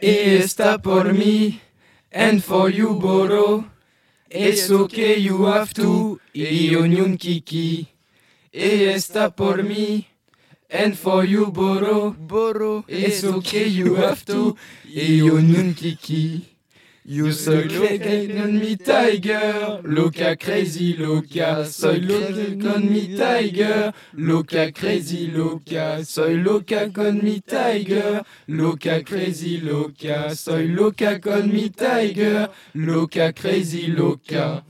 esta por me, and for you borrow. It's okay, you have to, e union kiki. esta por me, and for you borrow. Borrow. It's okay, you have to, e union kiki. You so crazy on me tiger, Loca crazy Loca, soy loca con mi tiger, Loca crazy Loca, soy loca con mi tiger, Loca crazy Loca, soy loca con mi tiger, Loca crazy Loca.